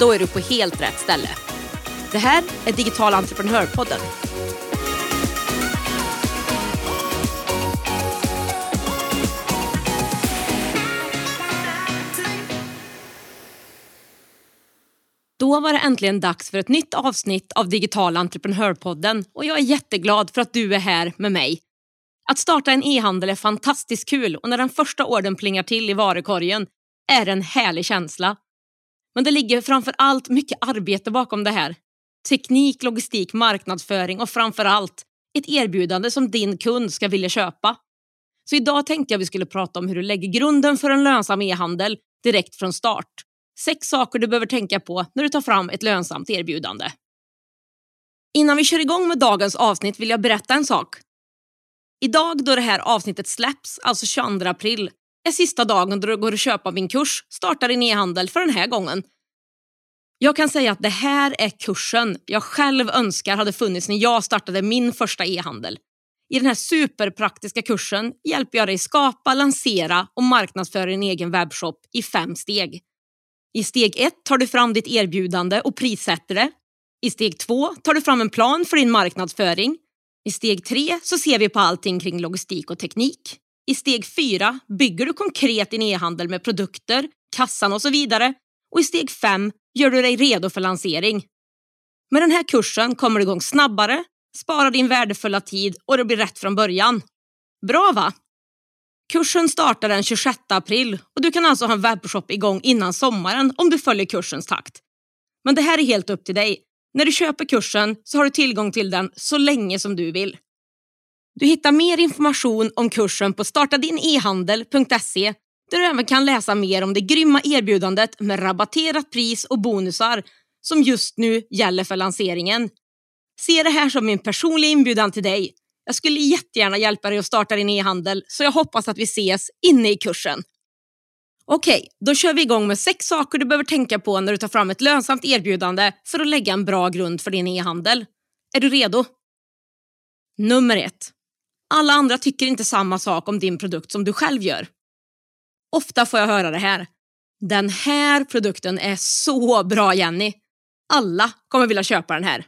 Då är du på helt rätt ställe. Det här är Digital entreprenörpodden. Då var det äntligen dags för ett nytt avsnitt av Digital entreprenörpodden och jag är jätteglad för att du är här med mig. Att starta en e-handel är fantastiskt kul och när den första orden plingar till i varukorgen är det en härlig känsla. Men det ligger framför allt mycket arbete bakom det här. Teknik, logistik, marknadsföring och framför allt ett erbjudande som din kund ska vilja köpa. Så idag tänkte jag vi skulle prata om hur du lägger grunden för en lönsam e-handel direkt från start. Sex saker du behöver tänka på när du tar fram ett lönsamt erbjudande. Innan vi kör igång med dagens avsnitt vill jag berätta en sak. Idag då det här avsnittet släpps, alltså 22 april, är sista dagen då det går att köpa min kurs Starta din e-handel för den här gången. Jag kan säga att det här är kursen jag själv önskar hade funnits när jag startade min första e-handel. I den här superpraktiska kursen hjälper jag dig skapa, lansera och marknadsföra din egen webbshop i fem steg. I steg ett tar du fram ditt erbjudande och prissätter det. I steg två tar du fram en plan för din marknadsföring. I steg tre så ser vi på allting kring logistik och teknik. I steg fyra bygger du konkret din e-handel med produkter, kassan och så vidare. Och i steg fem gör du dig redo för lansering. Med den här kursen kommer du igång snabbare, sparar din värdefulla tid och det blir rätt från början. Bra va? Kursen startar den 26 april och du kan alltså ha en webbshop igång innan sommaren om du följer kursens takt. Men det här är helt upp till dig. När du köper kursen så har du tillgång till den så länge som du vill. Du hittar mer information om kursen på startadinehandel.se där du även kan läsa mer om det grymma erbjudandet med rabatterat pris och bonusar som just nu gäller för lanseringen. Se det här som min personliga inbjudan till dig. Jag skulle jättegärna hjälpa dig att starta din e-handel så jag hoppas att vi ses inne i kursen. Okej, då kör vi igång med sex saker du behöver tänka på när du tar fram ett lönsamt erbjudande för att lägga en bra grund för din e-handel. Är du redo? Nummer ett. Alla andra tycker inte samma sak om din produkt som du själv gör. Ofta får jag höra det här. Den här produkten är så bra Jenny. Alla kommer vilja köpa den här.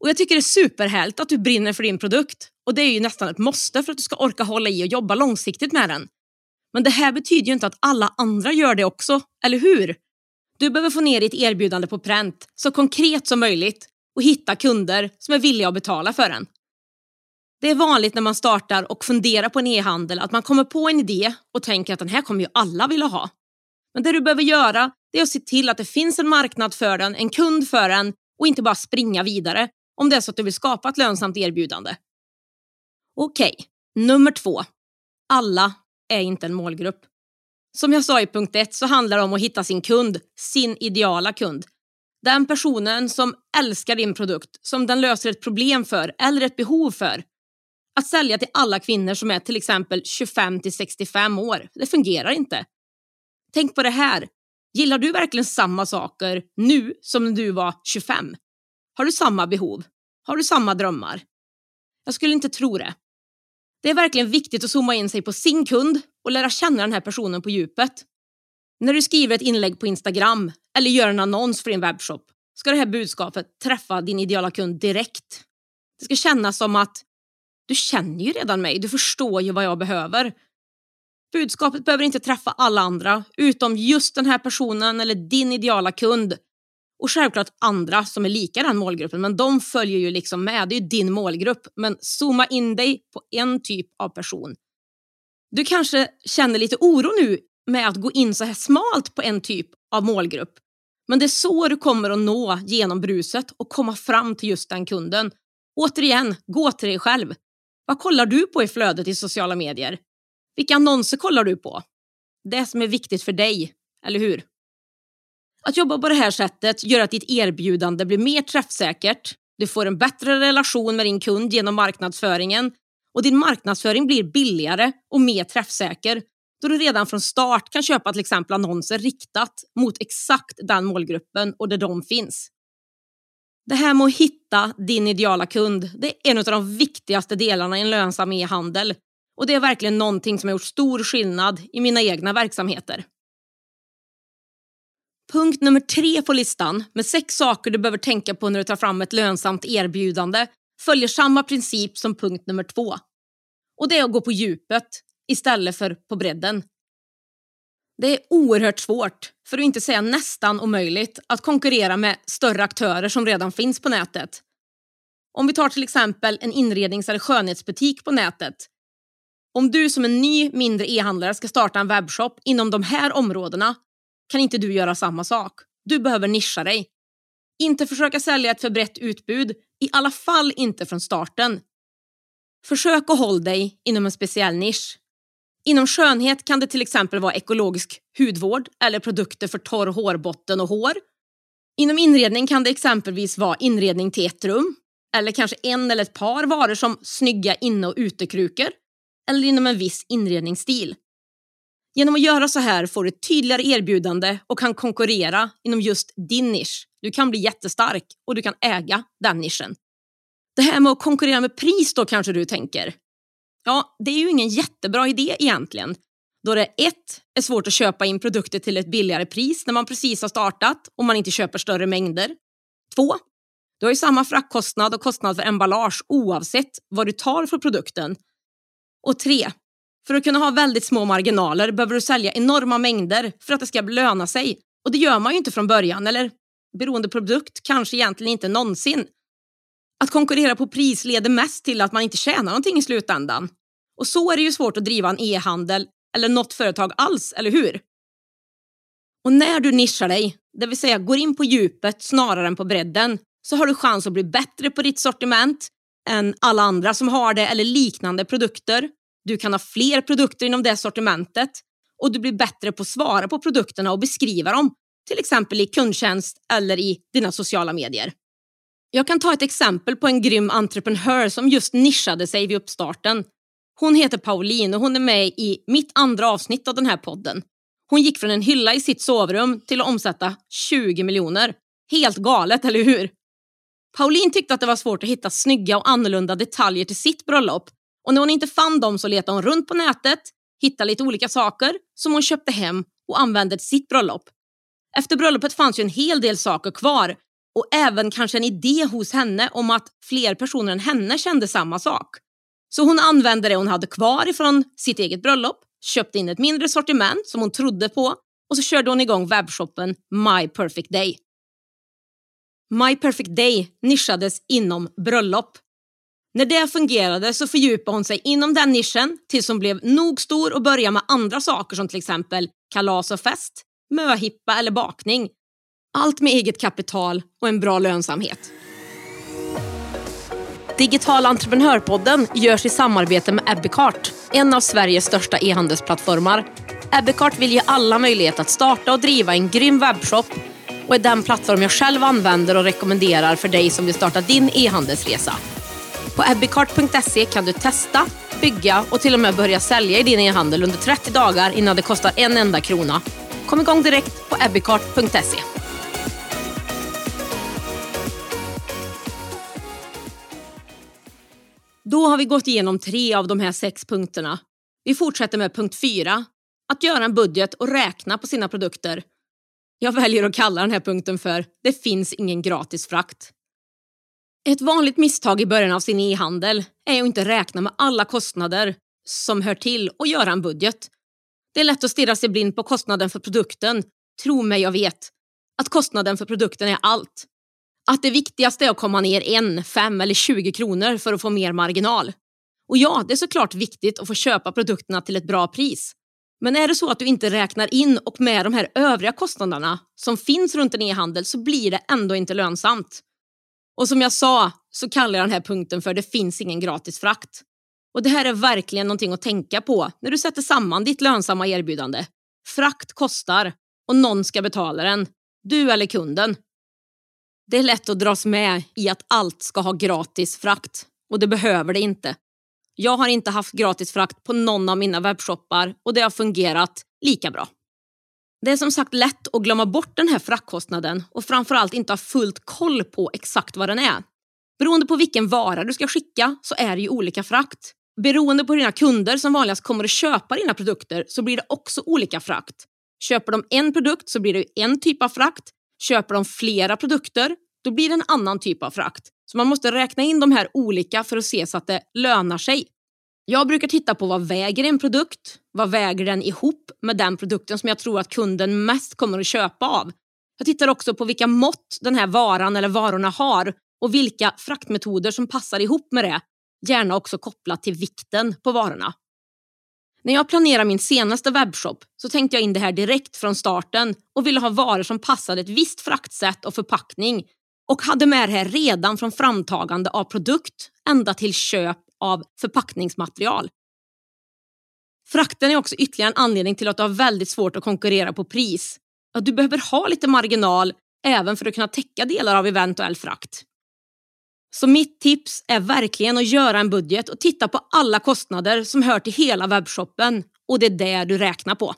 Och Jag tycker det är superhärligt att du brinner för din produkt och det är ju nästan ett måste för att du ska orka hålla i och jobba långsiktigt med den. Men det här betyder ju inte att alla andra gör det också, eller hur? Du behöver få ner ditt erbjudande på pränt så konkret som möjligt och hitta kunder som är villiga att betala för den. Det är vanligt när man startar och funderar på en e-handel att man kommer på en idé och tänker att den här kommer ju alla vilja ha. Men det du behöver göra är att se till att det finns en marknad för den, en kund för den och inte bara springa vidare om det är så att du vill skapa ett lönsamt erbjudande. Okej, okay. nummer två. Alla är inte en målgrupp. Som jag sa i punkt ett så handlar det om att hitta sin kund, sin ideala kund. Den personen som älskar din produkt, som den löser ett problem för eller ett behov för. Att sälja till alla kvinnor som är till exempel 25 till 65 år, det fungerar inte. Tänk på det här. Gillar du verkligen samma saker nu som när du var 25? Har du samma behov? Har du samma drömmar? Jag skulle inte tro det. Det är verkligen viktigt att zooma in sig på sin kund och lära känna den här personen på djupet. När du skriver ett inlägg på Instagram eller gör en annons för din webbshop ska det här budskapet träffa din ideala kund direkt. Det ska kännas som att du känner ju redan mig, du förstår ju vad jag behöver. Budskapet behöver inte träffa alla andra, utom just den här personen eller din ideala kund. Och självklart andra som är lika den målgruppen, men de följer ju liksom med. Det är ju din målgrupp. Men zooma in dig på en typ av person. Du kanske känner lite oro nu med att gå in så här smalt på en typ av målgrupp. Men det är så du kommer att nå genom bruset och komma fram till just den kunden. Återigen, gå till dig själv. Vad kollar du på i flödet i sociala medier? Vilka annonser kollar du på? Det som är viktigt för dig, eller hur? Att jobba på det här sättet gör att ditt erbjudande blir mer träffsäkert, du får en bättre relation med din kund genom marknadsföringen och din marknadsföring blir billigare och mer träffsäker då du redan från start kan köpa till exempel annonser riktat mot exakt den målgruppen och där de finns. Det här med att hitta din ideala kund, det är en av de viktigaste delarna i en lönsam e-handel och det är verkligen någonting som har gjort stor skillnad i mina egna verksamheter. Punkt nummer tre på listan med sex saker du behöver tänka på när du tar fram ett lönsamt erbjudande följer samma princip som punkt nummer två. Och det är att gå på djupet istället för på bredden. Det är oerhört svårt, för att inte säga nästan omöjligt, att konkurrera med större aktörer som redan finns på nätet. Om vi tar till exempel en inrednings eller skönhetsbutik på nätet. Om du som en ny mindre e-handlare ska starta en webbshop inom de här områdena kan inte du göra samma sak. Du behöver nischa dig. Inte försöka sälja ett för brett utbud, i alla fall inte från starten. Försök att hålla dig inom en speciell nisch. Inom skönhet kan det till exempel vara ekologisk hudvård eller produkter för torr hårbotten och hår. Inom inredning kan det exempelvis vara inredning till ett rum eller kanske en eller ett par varor som snygga inne och utekrukor eller inom en viss inredningsstil. Genom att göra så här får du ett tydligare erbjudande och kan konkurrera inom just din nisch. Du kan bli jättestark och du kan äga den nischen. Det här med att konkurrera med pris då kanske du tänker. Ja, det är ju ingen jättebra idé egentligen. Då det ett är svårt att köpa in produkter till ett billigare pris när man precis har startat och man inte köper större mängder. Två, du har ju samma fraktkostnad och kostnad för emballage oavsett vad du tar för produkten. Och tre, för att kunna ha väldigt små marginaler behöver du sälja enorma mängder för att det ska löna sig. Och det gör man ju inte från början, eller beroende på produkt kanske egentligen inte någonsin. Att konkurrera på pris leder mest till att man inte tjänar någonting i slutändan. Och så är det ju svårt att driva en e-handel eller något företag alls, eller hur? Och när du nischar dig, det vill säga går in på djupet snarare än på bredden, så har du chans att bli bättre på ditt sortiment än alla andra som har det eller liknande produkter. Du kan ha fler produkter inom det sortimentet och du blir bättre på att svara på produkterna och beskriva dem, till exempel i kundtjänst eller i dina sociala medier. Jag kan ta ett exempel på en grym entreprenör som just nischade sig vid uppstarten. Hon heter Pauline och hon är med i mitt andra avsnitt av den här podden. Hon gick från en hylla i sitt sovrum till att omsätta 20 miljoner. Helt galet, eller hur? Pauline tyckte att det var svårt att hitta snygga och annorlunda detaljer till sitt bröllop och när hon inte fann dem så letade hon runt på nätet, hittade lite olika saker som hon köpte hem och använde till sitt bröllop. Efter bröllopet fanns ju en hel del saker kvar och även kanske en idé hos henne om att fler personer än henne kände samma sak. Så hon använde det hon hade kvar ifrån sitt eget bröllop, köpte in ett mindre sortiment som hon trodde på och så körde hon igång webbshoppen My Perfect Day. My Perfect Day nischades inom bröllop. När det fungerade så fördjupade hon sig inom den nischen tills hon blev nog stor och började med andra saker som till exempel kalas och fest, möhippa eller bakning allt med eget kapital och en bra lönsamhet. Digital entreprenörpodden görs i samarbete med Ebbecart, en av Sveriges största e-handelsplattformar. Ebbecart vill ge alla möjlighet att starta och driva en grym webbshop och är den plattform jag själv använder och rekommenderar för dig som vill starta din e-handelsresa. På ebbecart.se kan du testa, bygga och till och med börja sälja i din e-handel under 30 dagar innan det kostar en enda krona. Kom igång direkt på ebbecart.se. Då har vi gått igenom tre av de här sex punkterna. Vi fortsätter med punkt fyra. Att göra en budget och räkna på sina produkter. Jag väljer att kalla den här punkten för “Det finns ingen gratis frakt”. Ett vanligt misstag i början av sin e-handel är att inte räkna med alla kostnader som hör till och göra en budget. Det är lätt att stirra sig blind på kostnaden för produkten. Tro mig, jag vet. Att kostnaden för produkten är allt. Att det viktigaste är att komma ner en, fem eller 20 kronor för att få mer marginal. Och ja, det är såklart viktigt att få köpa produkterna till ett bra pris. Men är det så att du inte räknar in och med de här övriga kostnaderna som finns runt en e-handel så blir det ändå inte lönsamt. Och som jag sa så kallar jag den här punkten för det finns ingen gratis frakt. Och det här är verkligen någonting att tänka på när du sätter samman ditt lönsamma erbjudande. Frakt kostar och någon ska betala den. du eller kunden. Det är lätt att dras med i att allt ska ha gratis frakt och det behöver det inte. Jag har inte haft gratis frakt på någon av mina webbshoppar och det har fungerat lika bra. Det är som sagt lätt att glömma bort den här fraktkostnaden och framförallt inte ha fullt koll på exakt vad den är. Beroende på vilken vara du ska skicka så är det ju olika frakt. Beroende på dina kunder som vanligast kommer att köpa dina produkter så blir det också olika frakt. Köper de en produkt så blir det en typ av frakt. Köper de flera produkter då blir det en annan typ av frakt. Så man måste räkna in de här olika för att se så att det lönar sig. Jag brukar titta på vad väger en produkt, vad väger den ihop med den produkten som jag tror att kunden mest kommer att köpa av. Jag tittar också på vilka mått den här varan eller varorna har och vilka fraktmetoder som passar ihop med det. Gärna också kopplat till vikten på varorna. När jag planerade min senaste webbshop så tänkte jag in det här direkt från starten och ville ha varor som passade ett visst fraktsätt och förpackning och hade med det här redan från framtagande av produkt ända till köp av förpackningsmaterial. Frakten är också ytterligare en anledning till att du har väldigt svårt att konkurrera på pris. Att du behöver ha lite marginal även för att kunna täcka delar av eventuell frakt. Så mitt tips är verkligen att göra en budget och titta på alla kostnader som hör till hela webbshoppen och det är det du räknar på.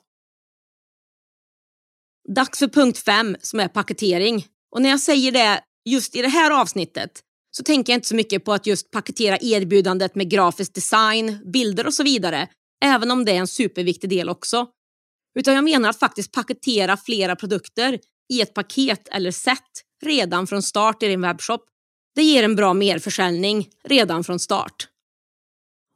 Dags för punkt 5 som är paketering. Och när jag säger det just i det här avsnittet så tänker jag inte så mycket på att just paketera erbjudandet med grafisk design, bilder och så vidare, även om det är en superviktig del också. Utan jag menar att faktiskt paketera flera produkter i ett paket eller set redan från start i din webbshop. Det ger en bra merförsäljning redan från start.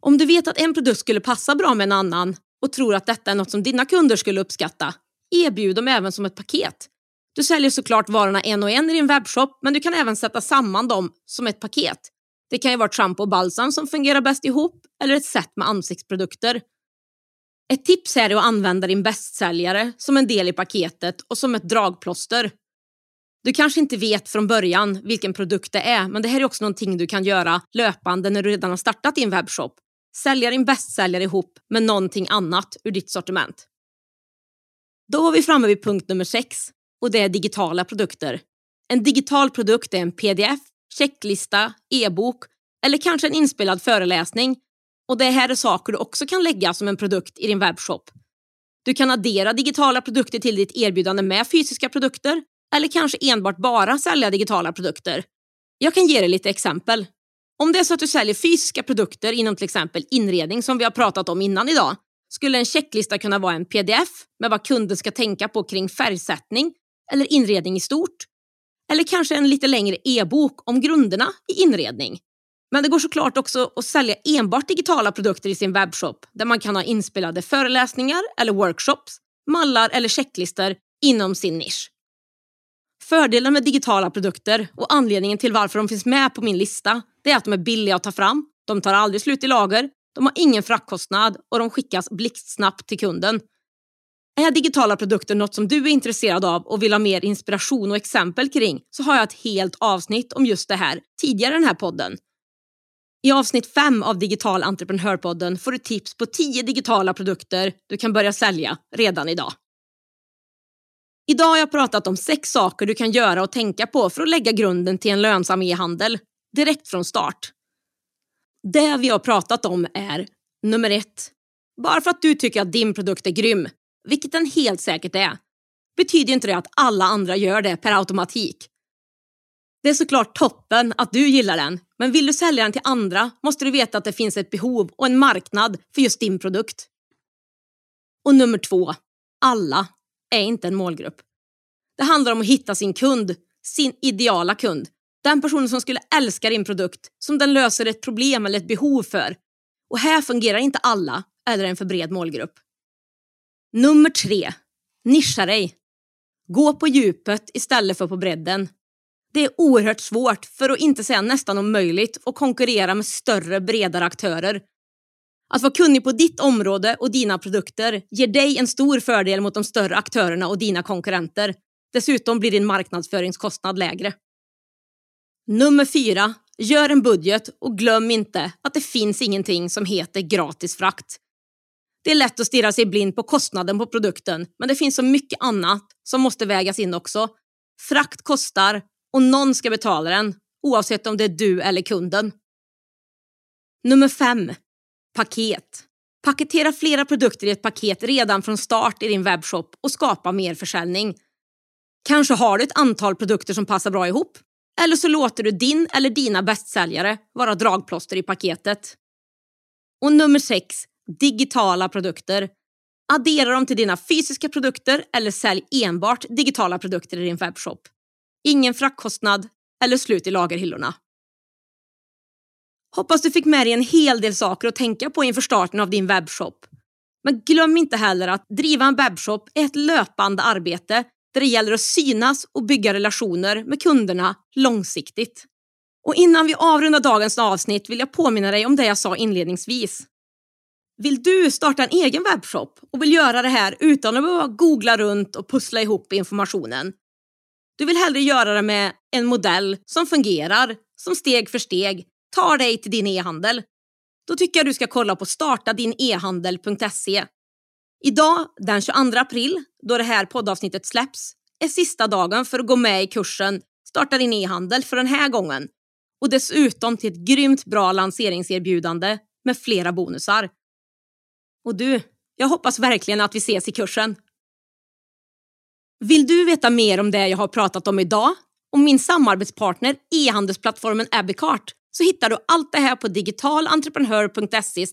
Om du vet att en produkt skulle passa bra med en annan och tror att detta är något som dina kunder skulle uppskatta, erbjud dem även som ett paket. Du säljer såklart varorna en och en i din webbshop, men du kan även sätta samman dem som ett paket. Det kan ju vara schampo och balsam som fungerar bäst ihop, eller ett set med ansiktsprodukter. Ett tips här är att använda din bästsäljare som en del i paketet och som ett dragplåster. Du kanske inte vet från början vilken produkt det är, men det här är också någonting du kan göra löpande när du redan har startat din webbshop. Sälja din bästsäljare ihop med någonting annat ur ditt sortiment. Då var vi framme vid punkt nummer 6 och det är digitala produkter. En digital produkt är en pdf, checklista, e-bok eller kanske en inspelad föreläsning. Och det här är saker du också kan lägga som en produkt i din webbshop. Du kan addera digitala produkter till ditt erbjudande med fysiska produkter eller kanske enbart bara sälja digitala produkter. Jag kan ge dig lite exempel. Om det är så att du säljer fysiska produkter inom till exempel inredning som vi har pratat om innan idag skulle en checklista kunna vara en pdf med vad kunden ska tänka på kring färgsättning eller inredning i stort. Eller kanske en lite längre e-bok om grunderna i inredning. Men det går såklart också att sälja enbart digitala produkter i sin webbshop där man kan ha inspelade föreläsningar eller workshops, mallar eller checklistor inom sin nisch. Fördelen med digitala produkter och anledningen till varför de finns med på min lista det är att de är billiga att ta fram, de tar aldrig slut i lager, de har ingen fraktkostnad och de skickas blixtsnabbt till kunden. Är digitala produkter något som du är intresserad av och vill ha mer inspiration och exempel kring så har jag ett helt avsnitt om just det här tidigare i den här podden. I avsnitt 5 av Digital entreprenörpodden får du tips på 10 digitala produkter du kan börja sälja redan idag. Idag har jag pratat om sex saker du kan göra och tänka på för att lägga grunden till en lönsam e-handel direkt från start. Det vi har pratat om är nummer ett. Bara för att du tycker att din produkt är grym vilket den helt säkert är, betyder inte det att alla andra gör det per automatik. Det är såklart toppen att du gillar den, men vill du sälja den till andra måste du veta att det finns ett behov och en marknad för just din produkt. Och nummer två, alla är inte en målgrupp. Det handlar om att hitta sin kund, sin ideala kund. Den personen som skulle älska din produkt, som den löser ett problem eller ett behov för. Och här fungerar inte alla eller en för bred målgrupp. Nummer tre. Nischa dig. Gå på djupet istället för på bredden. Det är oerhört svårt, för att inte säga nästan omöjligt, att konkurrera med större, bredare aktörer. Att vara kunnig på ditt område och dina produkter ger dig en stor fördel mot de större aktörerna och dina konkurrenter. Dessutom blir din marknadsföringskostnad lägre. Nummer fyra. Gör en budget och glöm inte att det finns ingenting som heter gratis frakt. Det är lätt att stirra sig blind på kostnaden på produkten, men det finns så mycket annat som måste vägas in också. Frakt kostar och någon ska betala den, oavsett om det är du eller kunden. Nummer 5. Paket. Paketera flera produkter i ett paket redan från start i din webbshop och skapa mer försäljning. Kanske har du ett antal produkter som passar bra ihop. Eller så låter du din eller dina bästsäljare vara dragplåster i paketet. Och nummer 6. Digitala produkter. Addera dem till dina fysiska produkter eller sälj enbart digitala produkter i din webbshop. Ingen fraktkostnad eller slut i lagerhyllorna. Hoppas du fick med dig en hel del saker att tänka på inför starten av din webbshop. Men glöm inte heller att driva en webbshop är ett löpande arbete där det gäller att synas och bygga relationer med kunderna långsiktigt. Och innan vi avrundar dagens avsnitt vill jag påminna dig om det jag sa inledningsvis. Vill du starta en egen webbshop och vill göra det här utan att behöva googla runt och pussla ihop informationen? Du vill hellre göra det med en modell som fungerar, som steg för steg tar dig till din e-handel. Då tycker jag du ska kolla på startadinehandel.se. Idag, den 22 april, då det här poddavsnittet släpps, är sista dagen för att gå med i kursen Starta din e-handel för den här gången och dessutom till ett grymt bra lanseringserbjudande med flera bonusar. Och du, jag hoppas verkligen att vi ses i kursen. Vill du veta mer om det jag har pratat om idag? Och min samarbetspartner e-handelsplattformen Abicart så hittar du allt det här på digitalentreprenör.se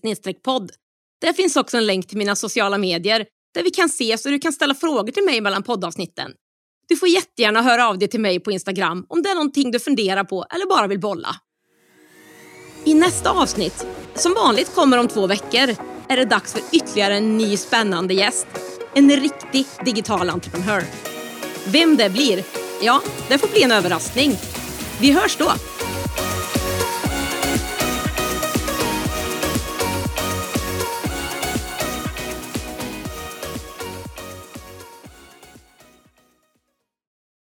podd. Där finns också en länk till mina sociala medier där vi kan ses och du kan ställa frågor till mig mellan poddavsnitten. Du får jättegärna höra av dig till mig på Instagram om det är någonting du funderar på eller bara vill bolla. I nästa avsnitt, som vanligt kommer om två veckor, är det dags för ytterligare en ny spännande gäst. En riktig digital entreprenör. Vem det blir, ja, det får bli en överraskning. Vi hörs då!